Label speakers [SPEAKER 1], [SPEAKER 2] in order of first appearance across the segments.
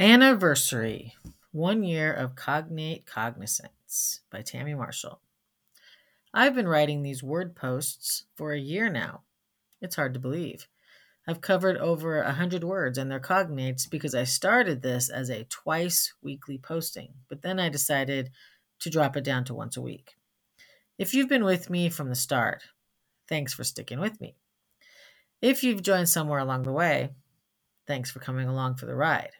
[SPEAKER 1] Anniversary One Year of Cognate Cognizance by Tammy Marshall. I've been writing these word posts for a year now. It's hard to believe. I've covered over a hundred words and their cognates because I started this as a twice weekly posting, but then I decided to drop it down to once a week. If you've been with me from the start, thanks for sticking with me. If you've joined somewhere along the way, thanks for coming along for the ride.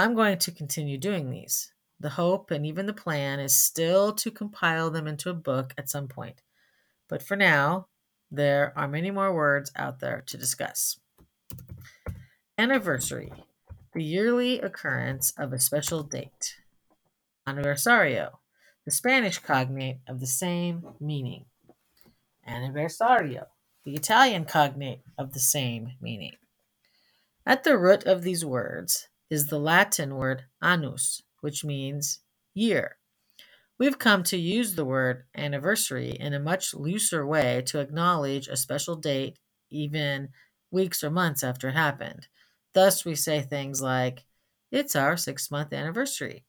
[SPEAKER 1] I'm going to continue doing these. The hope and even the plan is still to compile them into a book at some point. But for now, there are many more words out there to discuss. Anniversary, the yearly occurrence of a special date. Aniversario, the Spanish cognate of the same meaning. Anniversario, the Italian cognate of the same meaning. At the root of these words is the Latin word annus, which means year. We've come to use the word anniversary in a much looser way to acknowledge a special date, even weeks or months after it happened. Thus, we say things like, It's our six month anniversary.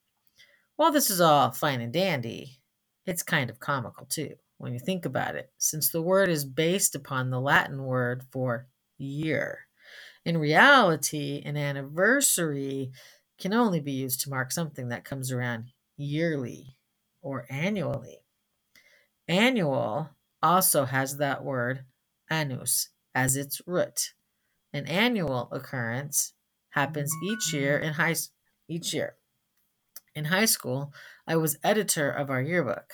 [SPEAKER 1] While this is all fine and dandy, it's kind of comical too, when you think about it, since the word is based upon the Latin word for year. In reality, an anniversary can only be used to mark something that comes around yearly or annually. Annual also has that word annus as its root. An annual occurrence happens each year in high each year. In high school, I was editor of our yearbook,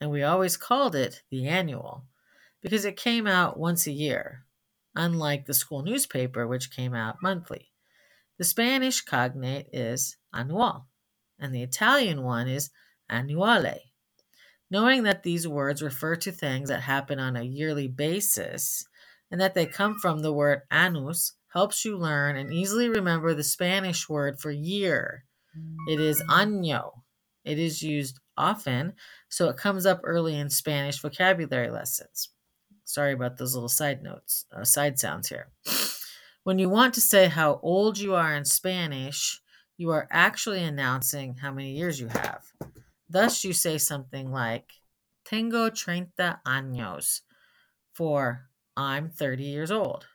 [SPEAKER 1] and we always called it the annual because it came out once a year unlike the school newspaper, which came out monthly. The Spanish cognate is annual, and the Italian one is annuale. Knowing that these words refer to things that happen on a yearly basis and that they come from the word annus helps you learn and easily remember the Spanish word for year. It is año. It is used often, so it comes up early in Spanish vocabulary lessons. Sorry about those little side notes, uh, side sounds here. When you want to say how old you are in Spanish, you are actually announcing how many years you have. Thus, you say something like, Tengo treinta años, for I'm 30 years old.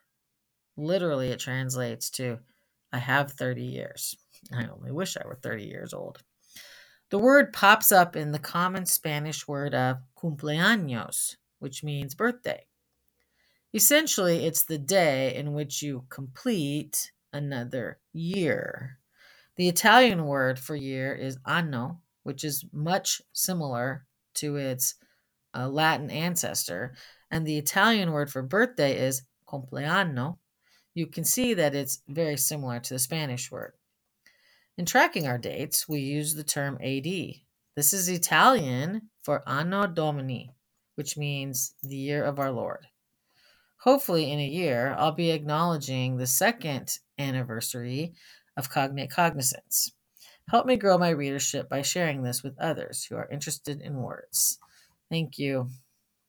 [SPEAKER 1] Literally, it translates to, I have 30 years. I only wish I were 30 years old. The word pops up in the common Spanish word of cumpleaños, which means birthday. Essentially, it's the day in which you complete another year. The Italian word for year is anno, which is much similar to its uh, Latin ancestor, and the Italian word for birthday is compleanno. You can see that it's very similar to the Spanish word. In tracking our dates, we use the term AD. This is Italian for Anno Domini, which means the year of our Lord. Hopefully, in a year, I'll be acknowledging the second anniversary of Cognate Cognizance. Help me grow my readership by sharing this with others who are interested in words. Thank you.